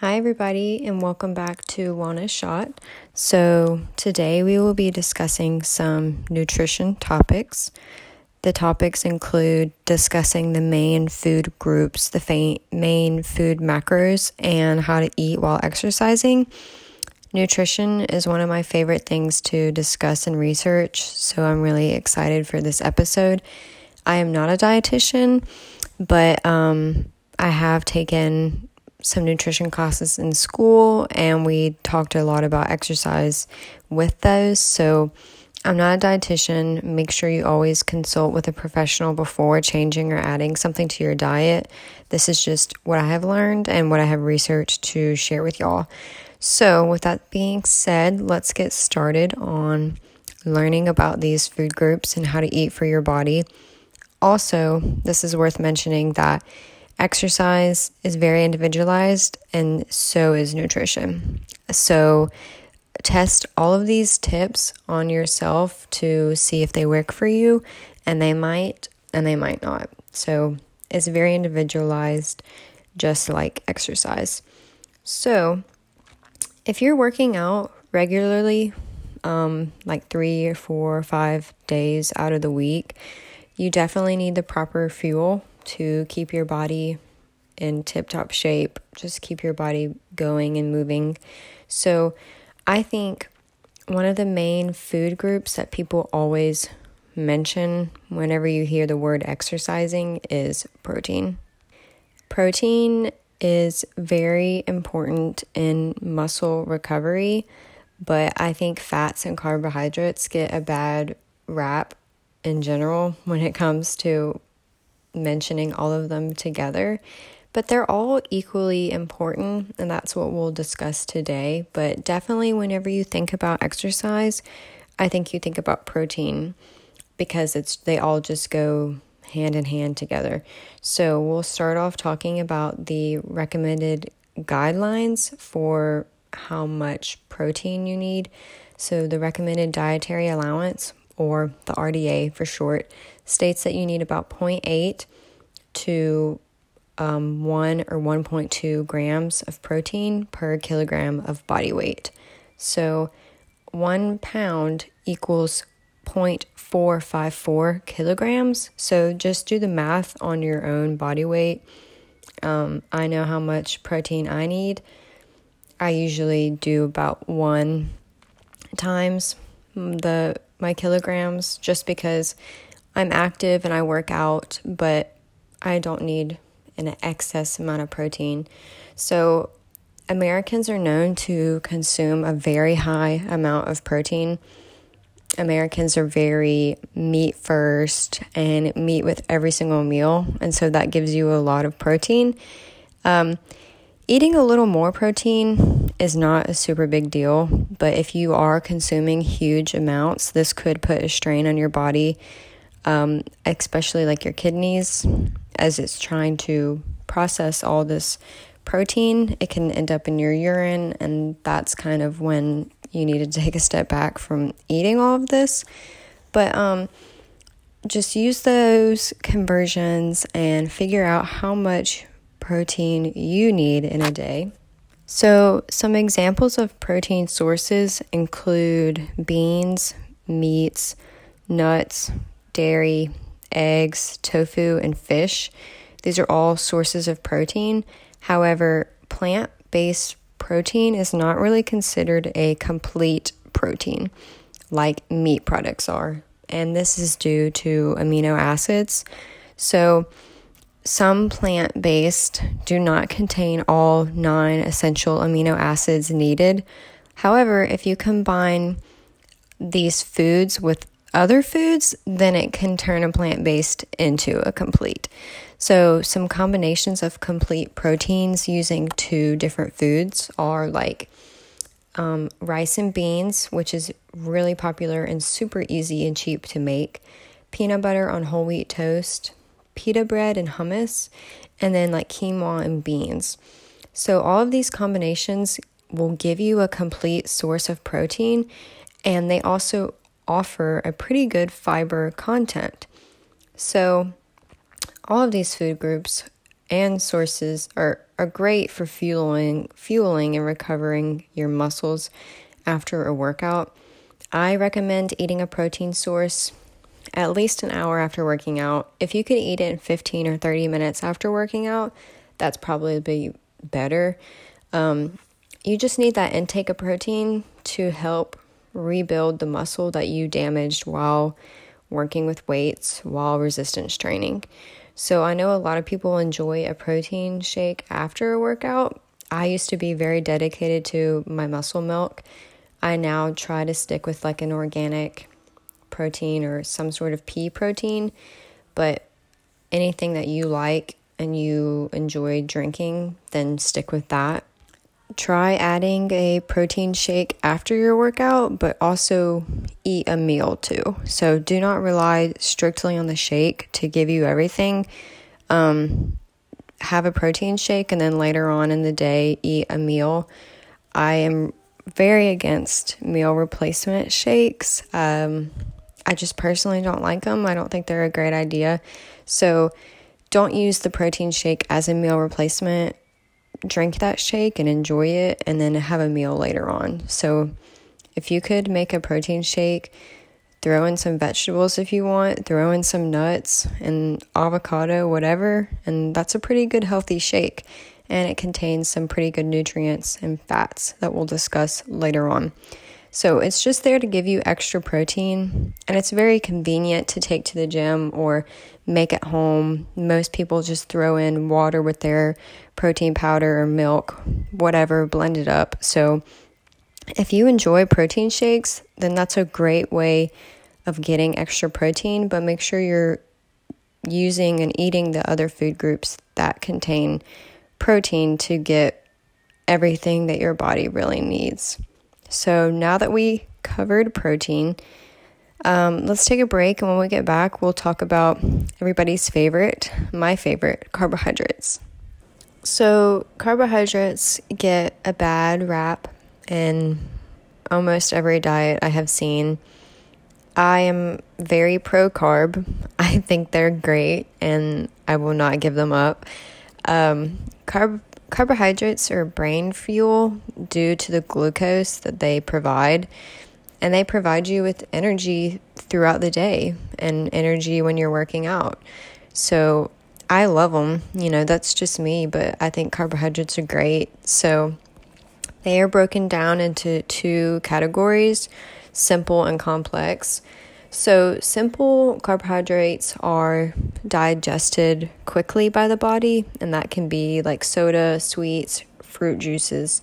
Hi, everybody, and welcome back to Wellness Shot. So, today we will be discussing some nutrition topics. The topics include discussing the main food groups, the fa- main food macros, and how to eat while exercising. Nutrition is one of my favorite things to discuss and research, so I'm really excited for this episode. I am not a dietitian, but um, I have taken some nutrition classes in school and we talked a lot about exercise with those. So I'm not a dietitian. Make sure you always consult with a professional before changing or adding something to your diet. This is just what I have learned and what I have researched to share with y'all. So, with that being said, let's get started on learning about these food groups and how to eat for your body. Also, this is worth mentioning that Exercise is very individualized, and so is nutrition. So, test all of these tips on yourself to see if they work for you, and they might and they might not. So, it's very individualized, just like exercise. So, if you're working out regularly, um, like three or four or five days out of the week, you definitely need the proper fuel to keep your body in tip top shape, just keep your body going and moving. So, I think one of the main food groups that people always mention whenever you hear the word exercising is protein. Protein is very important in muscle recovery, but I think fats and carbohydrates get a bad rap in general when it comes to mentioning all of them together, but they're all equally important, and that's what we'll discuss today. But definitely, whenever you think about exercise, I think you think about protein because it's they all just go hand in hand together. So, we'll start off talking about the recommended guidelines for how much protein you need. So, the recommended dietary allowance, or the RDA for short, states that you need about 0.8 to um, 1 or 1.2 grams of protein per kilogram of body weight. So, one pound equals 0.454 kilograms. So, just do the math on your own body weight. Um, I know how much protein I need. I usually do about one times the my kilograms just because I'm active and I work out, but I don't need an excess amount of protein. So, Americans are known to consume a very high amount of protein. Americans are very meat first and meat with every single meal, and so that gives you a lot of protein. Um, eating a little more protein is not a super big deal, but if you are consuming huge amounts, this could put a strain on your body, um, especially like your kidneys as it's trying to process all this protein, it can end up in your urine, and that's kind of when you need to take a step back from eating all of this. But um, just use those conversions and figure out how much protein you need in a day. So, some examples of protein sources include beans, meats, nuts, dairy, eggs, tofu, and fish. These are all sources of protein. However, plant based protein is not really considered a complete protein like meat products are. And this is due to amino acids. So, some plant based do not contain all nine essential amino acids needed. However, if you combine these foods with other foods, then it can turn a plant based into a complete. So, some combinations of complete proteins using two different foods are like um, rice and beans, which is really popular and super easy and cheap to make, peanut butter on whole wheat toast, pita bread and hummus, and then like quinoa and beans. So, all of these combinations will give you a complete source of protein, and they also offer a pretty good fiber content. So, all of these food groups and sources are, are great for fueling fueling and recovering your muscles after a workout. I recommend eating a protein source at least an hour after working out. If you could eat it in 15 or 30 minutes after working out, that's probably be better. Um, you just need that intake of protein to help rebuild the muscle that you damaged while working with weights, while resistance training. So I know a lot of people enjoy a protein shake after a workout. I used to be very dedicated to my muscle milk I now try to stick with like an organic protein or some sort of pea protein, but anything that you like and you enjoy drinking, then stick with that. Try adding a protein shake after your workout, but also eat a meal too. So do not rely strictly on the shake to give you everything. Um, have a protein shake and then later on in the day eat a meal. I am very against meal replacement shakes. Um, I just personally don't like them. I don't think they're a great idea. So don't use the protein shake as a meal replacement. Drink that shake and enjoy it, and then have a meal later on. So if you could make a protein shake, throw in some vegetables if you want, throw in some nuts and avocado, whatever, and that's a pretty good healthy shake and it contains some pretty good nutrients and fats that we'll discuss later on. So it's just there to give you extra protein, and it's very convenient to take to the gym or make at home. Most people just throw in water with their protein powder or milk, whatever, blend it up. So if you enjoy protein shakes, then that's a great way of getting extra protein, but make sure you're using and eating the other food groups that contain protein to get everything that your body really needs. So now that we covered protein, um, let's take a break. And when we get back, we'll talk about everybody's favorite, my favorite, carbohydrates. So, carbohydrates get a bad rap in almost every diet I have seen. I am very pro carb. I think they're great and I will not give them up. Um, carb carbohydrates are brain fuel due to the glucose that they provide and they provide you with energy throughout the day and energy when you're working out. So I love them. You know, that's just me, but I think carbohydrates are great. So they are broken down into two categories simple and complex. So, simple carbohydrates are digested quickly by the body, and that can be like soda, sweets, fruit juices.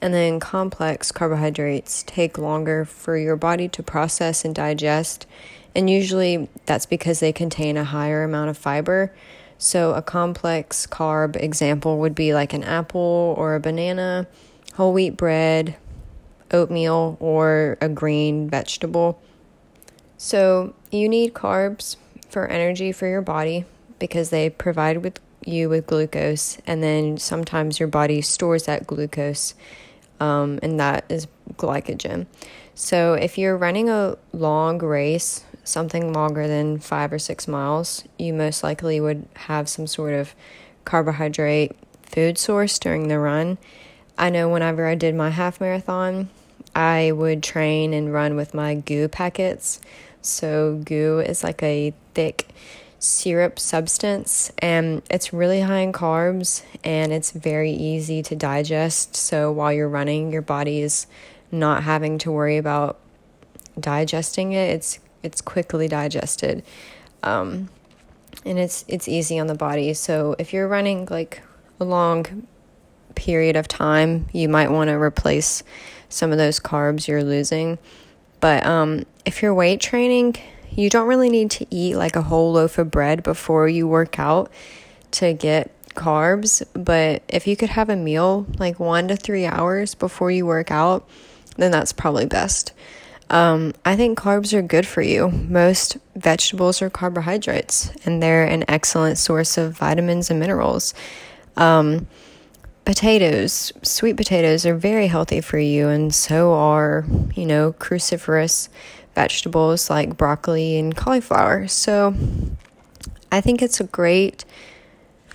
And then complex carbohydrates take longer for your body to process and digest, and usually that's because they contain a higher amount of fiber. So, a complex carb example would be like an apple or a banana, whole wheat bread, oatmeal, or a green vegetable. So, you need carbs for energy for your body because they provide with you with glucose, and then sometimes your body stores that glucose, um, and that is glycogen. So, if you're running a long race, something longer than five or six miles, you most likely would have some sort of carbohydrate food source during the run. I know whenever I did my half marathon, I would train and run with my GU packets so, GU is like a thick syrup substance and it's really high in carbs and it's very easy to digest. So, while you're running, your body is not having to worry about digesting it. It's it's quickly digested. Um, and it's it's easy on the body. So, if you're running like a long period of time, you might want to replace some of those carbs you're losing. But um, if you're weight training, you don't really need to eat like a whole loaf of bread before you work out to get carbs. But if you could have a meal like one to three hours before you work out, then that's probably best. Um, I think carbs are good for you. Most vegetables are carbohydrates, and they're an excellent source of vitamins and minerals. Um, potatoes, sweet potatoes, are very healthy for you, and so are, you know, cruciferous vegetables like broccoli and cauliflower. So I think it's a great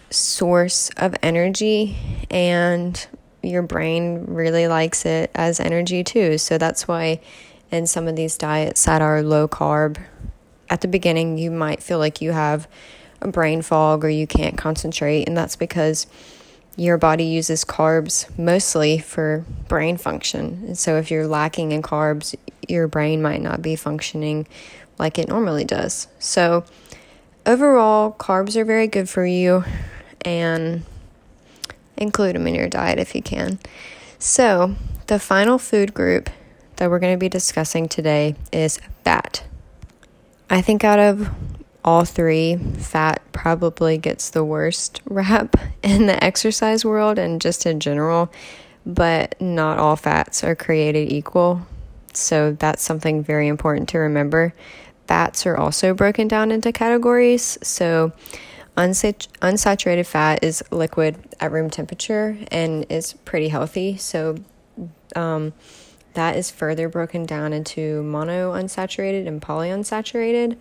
source of energy and your brain really likes it as energy too. So that's why in some of these diets that are low carb, at the beginning you might feel like you have a brain fog or you can't concentrate, and that's because your body uses carbs mostly for brain function. And so if you're lacking in carbs, your brain might not be functioning like it normally does. So overall, carbs are very good for you and include them in your diet if you can. So, the final food group that we're going to be discussing today is fat. I think out of all three, fat probably gets the worst rap in the exercise world and just in general, but not all fats are created equal. So that's something very important to remember. Fats are also broken down into categories. So Unsat- unsaturated fat is liquid at room temperature and is pretty healthy. So, um, that is further broken down into mono unsaturated and polyunsaturated.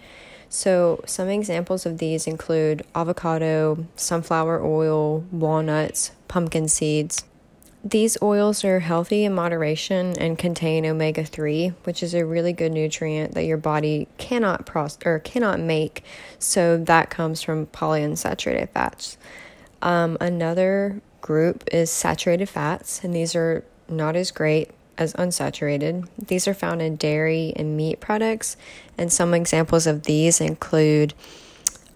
So, some examples of these include avocado, sunflower oil, walnuts, pumpkin seeds. These oils are healthy in moderation and contain omega 3, which is a really good nutrient that your body cannot process or cannot make. So that comes from polyunsaturated fats. Um, another group is saturated fats, and these are not as great as unsaturated. These are found in dairy and meat products, and some examples of these include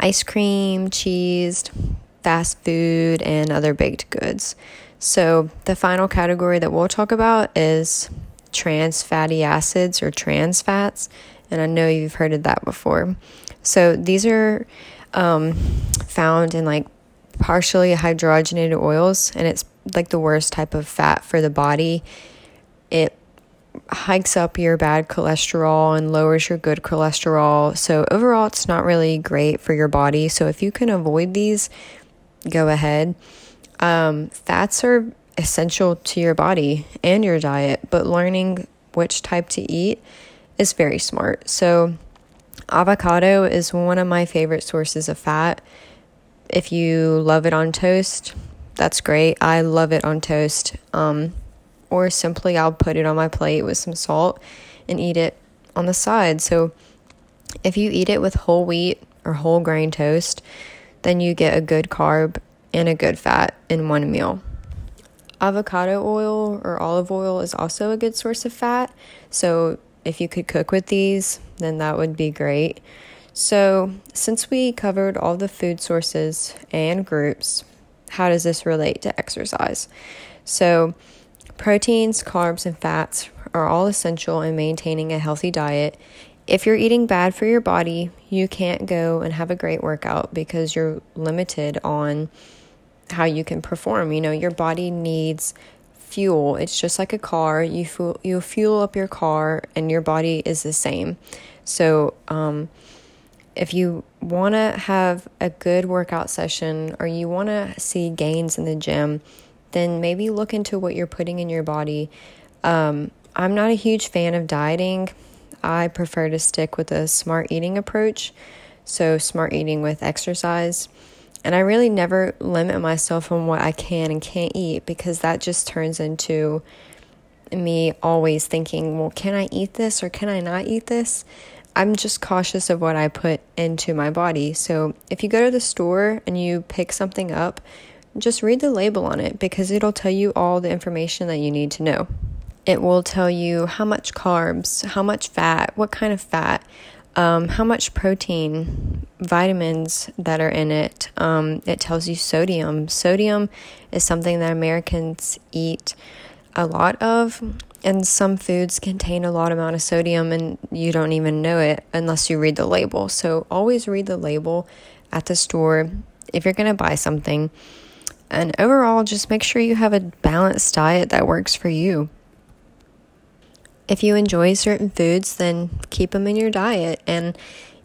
ice cream, cheese, fast food, and other baked goods. So, the final category that we'll talk about is trans fatty acids or trans fats. And I know you've heard of that before. So, these are um, found in like partially hydrogenated oils, and it's like the worst type of fat for the body. It hikes up your bad cholesterol and lowers your good cholesterol. So, overall, it's not really great for your body. So, if you can avoid these, go ahead. Um, fats are essential to your body and your diet, but learning which type to eat is very smart. So, avocado is one of my favorite sources of fat. If you love it on toast, that's great. I love it on toast. Um, or simply, I'll put it on my plate with some salt and eat it on the side. So, if you eat it with whole wheat or whole grain toast, then you get a good carb and a good fat in one meal. Avocado oil or olive oil is also a good source of fat. So, if you could cook with these, then that would be great. So, since we covered all the food sources and groups, how does this relate to exercise? So, proteins, carbs, and fats are all essential in maintaining a healthy diet. If you're eating bad for your body, you can't go and have a great workout because you're limited on how you can perform. You know, your body needs fuel. It's just like a car. You fuel, you fuel up your car, and your body is the same. So, um, if you want to have a good workout session or you want to see gains in the gym, then maybe look into what you're putting in your body. Um, I'm not a huge fan of dieting. I prefer to stick with a smart eating approach. So, smart eating with exercise. And I really never limit myself on what I can and can't eat because that just turns into me always thinking, well, can I eat this or can I not eat this? I'm just cautious of what I put into my body. So if you go to the store and you pick something up, just read the label on it because it'll tell you all the information that you need to know. It will tell you how much carbs, how much fat, what kind of fat, um, how much protein, vitamins that are in it. Um, it tells you sodium. Sodium is something that Americans eat a lot of, and some foods contain a lot amount of sodium, and you don't even know it unless you read the label. So always read the label at the store if you're going to buy something. And overall, just make sure you have a balanced diet that works for you if you enjoy certain foods, then keep them in your diet. And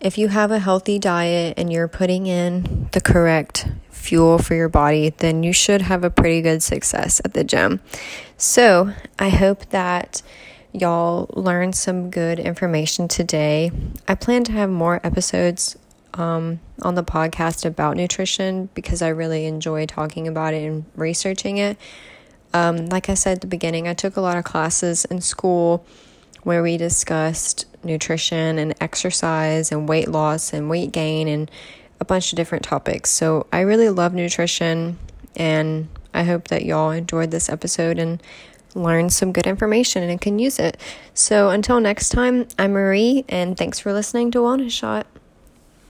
if you have a healthy diet and you're putting in the correct fuel for your body, then you should have a pretty good success at the gym. So, I hope that y'all learned some good information today. I plan to have more episodes um, on the podcast about nutrition because I really enjoy talking about it and researching it. Um, like I said at the beginning, I took a lot of classes in school where we discussed nutrition and exercise and weight loss and weight gain and a bunch of different topics. So I really love nutrition and I hope that y'all enjoyed this episode and learned some good information and can use it. So until next time, I'm Marie and thanks for listening to Wellness Shot.